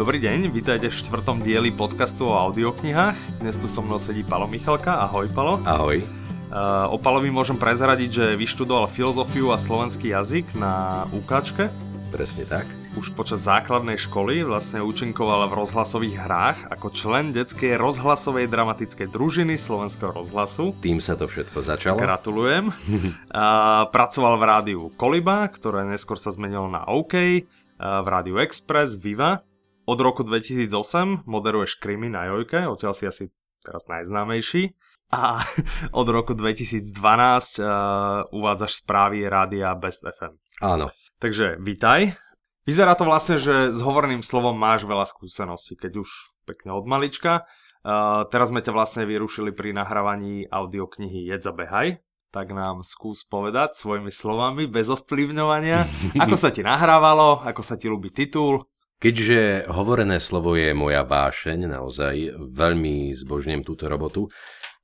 Dobrý deň, vítajte v štvrtom dieli podcastu o audioknihách. Dnes tu so mnou sedí Palo Michalka. Ahoj, Palo. Ahoj. Uh, o Palovi môžem prezradiť, že vyštudoval filozofiu a slovenský jazyk na UKčke. Presne tak. Už počas základnej školy vlastne účinkoval v rozhlasových hrách ako člen detskej rozhlasovej dramatickej družiny Slovenského rozhlasu. Tým sa to všetko začalo. Gratulujem. uh, pracoval v rádiu Koliba, ktoré neskôr sa zmenilo na OK, v rádiu Express, Viva od roku 2008 moderuješ Krimi na Jojke, odtiaľ si asi teraz najznámejší. A od roku 2012 uh, uvádzaš správy rádia Best FM. Áno. Takže vítaj. Vyzerá to vlastne, že s hovorným slovom máš veľa skúseností, keď už pekne od malička. Uh, teraz sme ťa vlastne vyrušili pri nahrávaní audioknihy Jedz a behaj. Tak nám skús povedať svojimi slovami, bez ovplyvňovania, ako sa ti nahrávalo, ako sa ti ľúbi titul Keďže hovorené slovo je moja vášeň, naozaj veľmi zbožňujem túto robotu,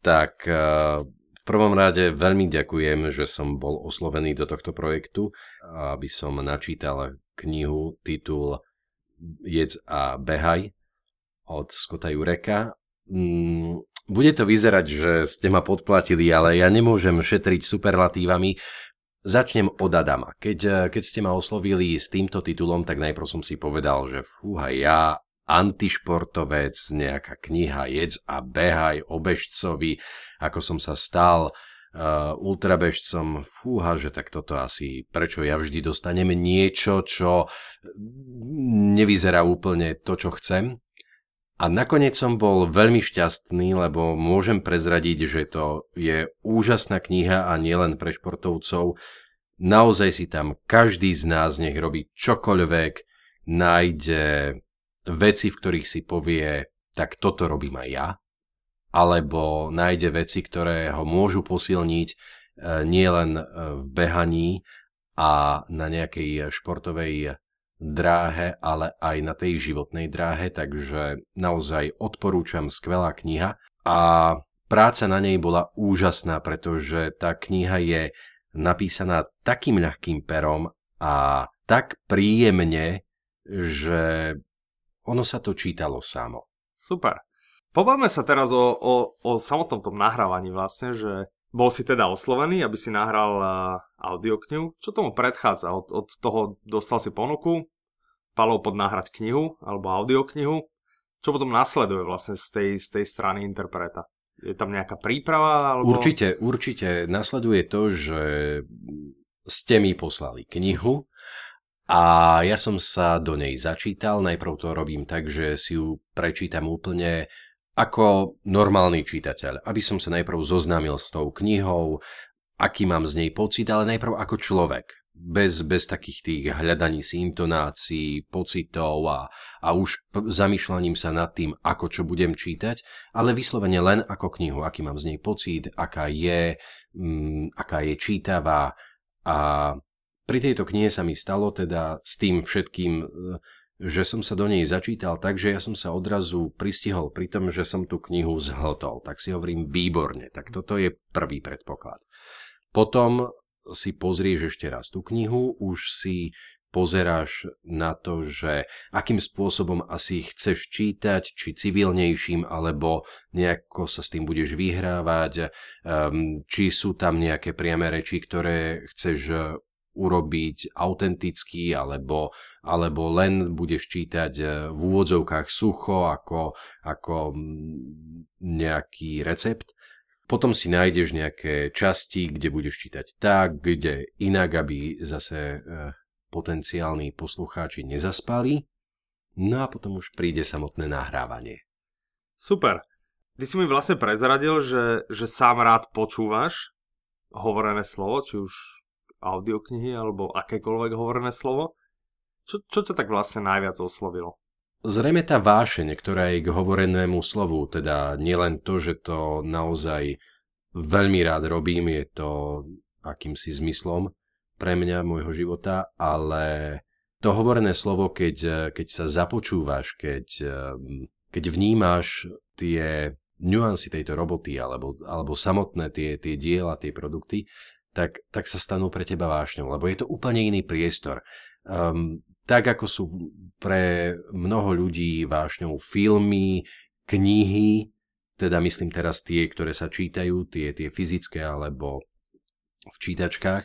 tak eh, v prvom rade veľmi ďakujem, že som bol oslovený do tohto projektu, aby som načítal knihu titul Jedz a behaj od Skota Jureka. Mm, bude to vyzerať, že ste ma podplatili, ale ja nemôžem šetriť superlatívami, Začnem od Adama. Keď, eh, keď ste ma oslovili s týmto titulom, tak najprv som si povedal, že fúha, ja antišportovec, nejaká kniha Jedz a behaj o bežcovi, ako som sa stal uh, ultrabežcom, fúha, že tak toto asi, prečo ja vždy dostanem niečo, čo nevyzerá úplne to, čo chcem. A nakoniec som bol veľmi šťastný, lebo môžem prezradiť, že to je úžasná kniha a nielen pre športovcov. Naozaj si tam každý z nás nech robí čokoľvek, nájde veci, v ktorých si povie, tak toto robím aj ja. Alebo nájde veci, ktoré ho môžu posilniť e, nielen e, v behaní a na nejakej športovej dráhe, ale aj na tej životnej dráhe, takže naozaj odporúčam skvelá kniha a práca na nej bola úžasná, pretože tá kniha je napísaná takým ľahkým perom a tak príjemne, že ono sa to čítalo samo. Super. Pobavme sa teraz o, o, o samotnom tom nahrávaní vlastne, že bol si teda oslovený, aby si nahral uh, audioknihu. Čo tomu predchádza? Od, od toho dostal si ponuku, palov pod nahrať knihu alebo audioknihu. Čo potom nasleduje vlastne z tej, z tej strany interpreta? Je tam nejaká príprava? Alebo... Určite, určite. Nasleduje to, že ste mi poslali knihu a ja som sa do nej začítal. Najprv to robím tak, že si ju prečítam úplne ako normálny čitateľ, aby som sa najprv zoznámil s tou knihou, aký mám z nej pocit, ale najprv ako človek. Bez, bez takých tých hľadaní si intonácií, pocitov a, a už p- zamýšľaním sa nad tým, ako čo budem čítať, ale vyslovene len ako knihu, aký mám z nej pocit, aká je, mm, aká je čítavá. A pri tejto knihe sa mi stalo teda s tým všetkým že som sa do nej začítal tak, že ja som sa odrazu pristihol pri tom, že som tú knihu zhltol. Tak si hovorím výborne, tak toto je prvý predpoklad. Potom si pozrieš ešte raz tú knihu, už si pozeráš na to, že akým spôsobom asi chceš čítať, či civilnejším, alebo nejako sa s tým budeš vyhrávať, um, či sú tam nejaké priame reči, ktoré chceš urobiť autentický, alebo, alebo len budeš čítať e, v úvodzovkách sucho ako, ako nejaký recept. Potom si nájdeš nejaké časti, kde budeš čítať tak, kde inak, aby zase e, potenciálni poslucháči nezaspali. No a potom už príde samotné nahrávanie. Super. Ty si mi vlastne prezradil, že, že sám rád počúvaš hovorené slovo, či už audioknihy alebo akékoľvek hovorené slovo. Čo, čo ťa tak vlastne najviac oslovilo? Zrejme tá vášeň, ktorá je k hovorenému slovu, teda nielen to, že to naozaj veľmi rád robím, je to akýmsi zmyslom pre mňa, môjho života, ale to hovorené slovo, keď, keď sa započúvaš, keď, keď vnímáš tie nuancy tejto roboty alebo, alebo samotné tie, tie diela, tie produkty, tak, tak sa stanú pre teba vášňou, lebo je to úplne iný priestor. Um, tak ako sú pre mnoho ľudí vášňou filmy, knihy, teda myslím teraz tie, ktoré sa čítajú, tie, tie fyzické alebo v čítačkách,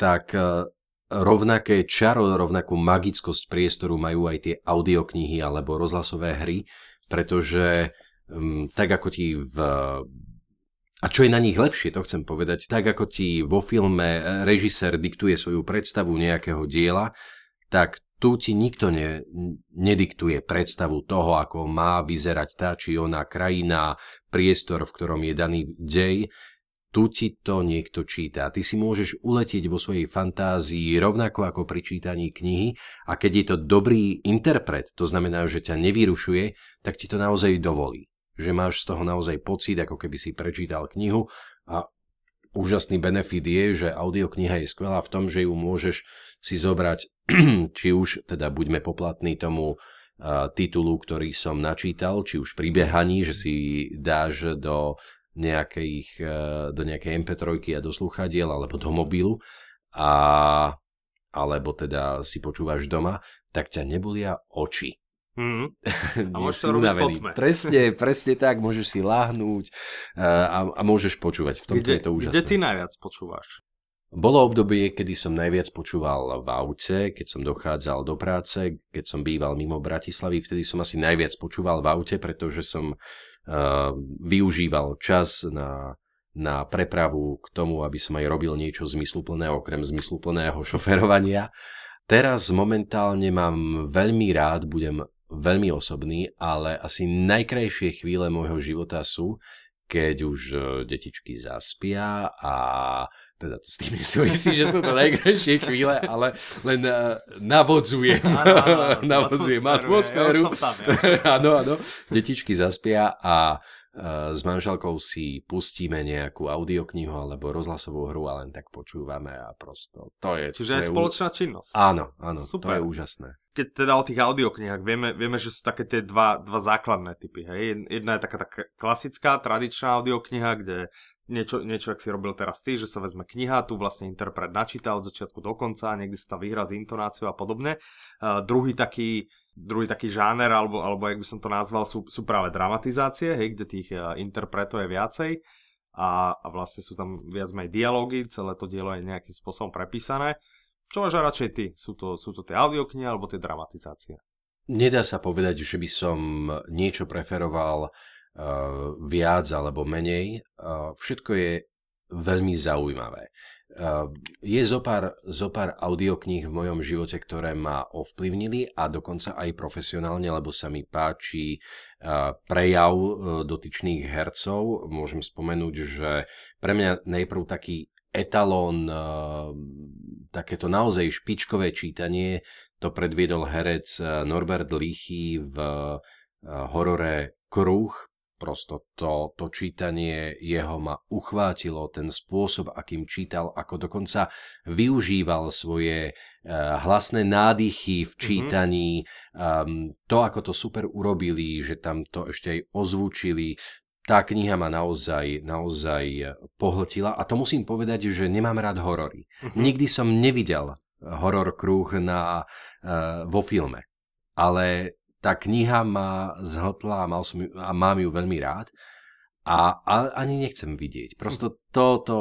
tak e, rovnaké čaro, rovnakú magickosť priestoru majú aj tie audioknihy alebo rozhlasové hry, pretože um, tak ako ti v a čo je na nich lepšie, to chcem povedať, tak ako ti vo filme režisér diktuje svoju predstavu nejakého diela, tak tu ti nikto ne, nediktuje predstavu toho, ako má vyzerať tá či ona krajina, priestor, v ktorom je daný dej. Tu ti to niekto číta. Ty si môžeš uletieť vo svojej fantázii rovnako ako pri čítaní knihy a keď je to dobrý interpret, to znamená, že ťa nevyrušuje, tak ti to naozaj dovolí že máš z toho naozaj pocit, ako keby si prečítal knihu a úžasný benefit je, že audiokniha je skvelá v tom, že ju môžeš si zobrať, či už teda buďme poplatní tomu titulu, ktorý som načítal, či už pri behaní, že si dáš do nejakých, uh, do nejakej MP3 a do sluchadiel alebo do mobilu a alebo teda si počúvaš doma, tak ťa nebolia oči. Mm. A môžeš to robiť potme. Presne, presne tak, môžeš si láhnúť a, a môžeš počúvať. V tomto kde, je to úžasné. Kde ty najviac počúvaš? Bolo obdobie, kedy som najviac počúval v aute, keď som dochádzal do práce, keď som býval mimo Bratislavy, vtedy som asi najviac počúval v aute, pretože som uh, využíval čas na, na prepravu k tomu, aby som aj robil niečo zmysluplné, okrem zmysluplného šoferovania. Teraz momentálne mám veľmi rád, budem veľmi osobný, ale asi najkrajšie chvíle môjho života sú, keď už e, detičky zaspia a teda to s tým nesúvisí, že sú to najkrajšie chvíle, ale len navodzujem, navodzujem atmosféru. Áno, áno, detičky zaspia a uh, s manželkou si pustíme nejakú audioknihu alebo rozhlasovú hru a len tak počúvame a prosto to je... Čiže to je spoločná činnosť. Áno, áno, Super. to je úžasné keď teda o tých audioknihách, vieme, vieme, že sú také tie dva, dva základné typy. Hej? Jedna je taká, taká klasická, tradičná audiokniha, kde niečo, niečo, ak si robil teraz ty, že sa vezme kniha, tu vlastne interpret načíta od začiatku do konca, niekde sa tam vyhra s intonáciou a podobne. Uh, druhý taký druhý taký žáner, alebo, alebo jak by som to nazval, sú, sú práve dramatizácie, hej, kde tých uh, interpretov je viacej a, a vlastne sú tam viac menej dialógy, celé to dielo je nejakým spôsobom prepísané. Čo máš radšej ty? Sú to, sú to tie audioknihy alebo tie dramatizácie? Nedá sa povedať, že by som niečo preferoval uh, viac alebo menej. Uh, všetko je veľmi zaujímavé. Uh, je zopár, zopár audiokníh v mojom živote, ktoré ma ovplyvnili a dokonca aj profesionálne, lebo sa mi páči uh, prejav uh, dotyčných hercov. Môžem spomenúť, že pre mňa najprv taký etalón, takéto naozaj špičkové čítanie, to predviedol herec Norbert Lichy v horore Kruh. Prosto to, to čítanie jeho ma uchvátilo, ten spôsob, akým čítal, ako dokonca využíval svoje hlasné nádychy v mhm. čítaní, mm-hmm. um, to, ako to super urobili, že tam to ešte aj ozvučili, tá kniha ma naozaj, naozaj pohltila a to musím povedať, že nemám rád horory. Uh-huh. Nikdy som nevidel horor kruh na, uh, vo filme, ale tá kniha ma zhltla a, mal som, a mám ju veľmi rád a, a ani nechcem vidieť. Prosto to, to,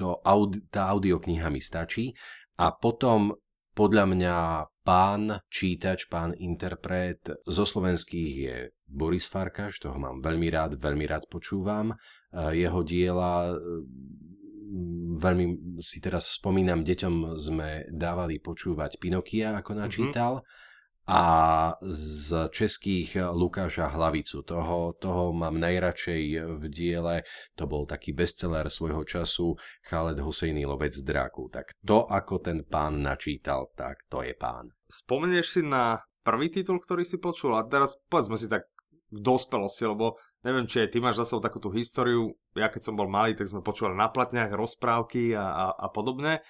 to audi, tá audiokniha mi stačí a potom podľa mňa pán čítač, pán interpret zo slovenských je Boris Farkaš, toho mám veľmi rád, veľmi rád počúvam. Jeho diela, veľmi si teraz spomínam, deťom sme dávali počúvať Pinokia, ako mhm. načítal. Mm-hmm a z českých Lukáša Hlavicu. Toho, toho mám najradšej v diele, to bol taký bestseller svojho času, Khaled Husejný lovec dráku. Tak to, ako ten pán načítal, tak to je pán. Spomenieš si na prvý titul, ktorý si počul a teraz povedzme si tak v dospelosti, lebo neviem, či aj ty máš za sebou takúto históriu. Ja keď som bol malý, tak sme počúvali na platniach rozprávky a, a, a podobné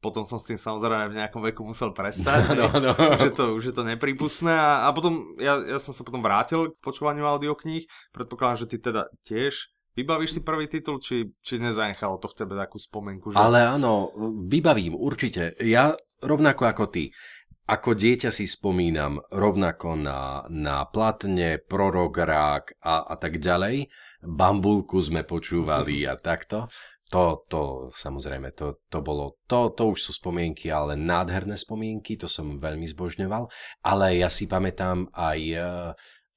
potom som s tým samozrejme v nejakom veku musel prestať, no, no. Už, je to, už je to nepripustné a, a potom ja, ja som sa potom vrátil k počúvaniu audiokníh, predpokladám, že ty teda tiež vybavíš si prvý titul, či, či nezanechalo to v tebe takú spomenku? Že... Ale áno, vybavím určite. Ja rovnako ako ty. Ako dieťa si spomínam rovnako na, na platne, prorok, rák a, a tak ďalej. Bambulku sme počúvali a takto. To, to samozrejme, to, to bolo, to, to už sú spomienky, ale nádherné spomienky, to som veľmi zbožňoval. Ale ja si pamätám aj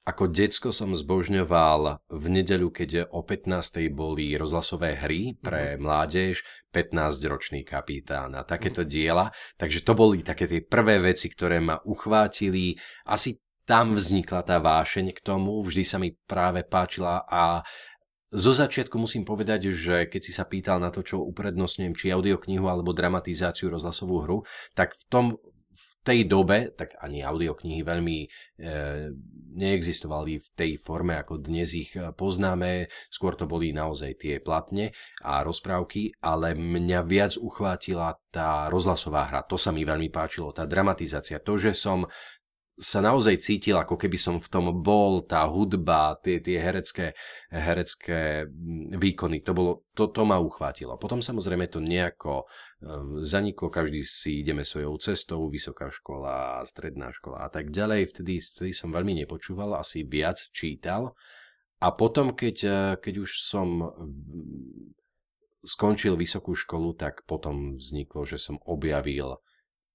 ako decko som zbožňoval v nedeľu, keď o 15. boli rozhlasové hry pre mm-hmm. mládež, 15-ročný kapitán a takéto mm-hmm. diela. Takže to boli také tie prvé veci, ktoré ma uchvátili. Asi tam vznikla tá vášeň k tomu, vždy sa mi práve páčila a zo začiatku musím povedať, že keď si sa pýtal na to, čo uprednostňujem, či audioknihu alebo dramatizáciu rozhlasovú hru, tak v tom tej dobe, tak ani audioknihy veľmi e, neexistovali v tej forme, ako dnes ich e, poznáme. Skôr to boli naozaj tie platne a rozprávky, ale mňa viac uchvátila tá rozhlasová hra. To sa mi veľmi páčilo, tá dramatizácia. To, že som sa naozaj cítil, ako keby som v tom bol, tá hudba, tie, tie herecké, herecké mm, výkony, to, bolo, to, to ma uchvátilo. Potom samozrejme to nejako ehm, zaniklo, každý si ideme svojou cestou, vysoká škola, stredná škola a tak ďalej. Vtedy, vtedy som veľmi nepočúval, asi viac čítal. A potom, keď, eh, keď už som mm, skončil vysokú školu, tak potom vzniklo, že som objavil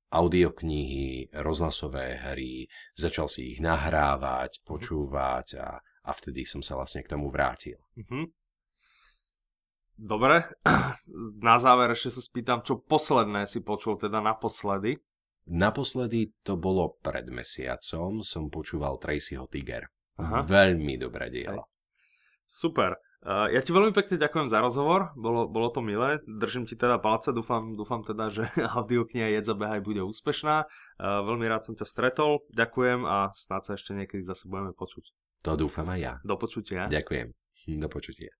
audioknihy, rozhlasové hry, začal si ich nahrávať, mhm. počúvať a, a vtedy som sa vlastne k tomu vrátil. Mm-hmm. Dobre, na záver ešte sa spýtam, čo posledné si počul teda naposledy? Naposledy to bolo pred mesiacom, som počúval Tracyho Tiger. Aha. Veľmi dobré dielo. Super. Uh, ja ti veľmi pekne ďakujem za rozhovor, bolo, bolo to milé, držím ti teda palce, dúfam, dúfam teda, že audiokniha Jedza behaj bude úspešná. Uh, veľmi rád som ťa stretol, ďakujem a snad sa ešte niekedy zase budeme počuť. To dúfam aj ja. Do počutia. Ďakujem. Do počutia.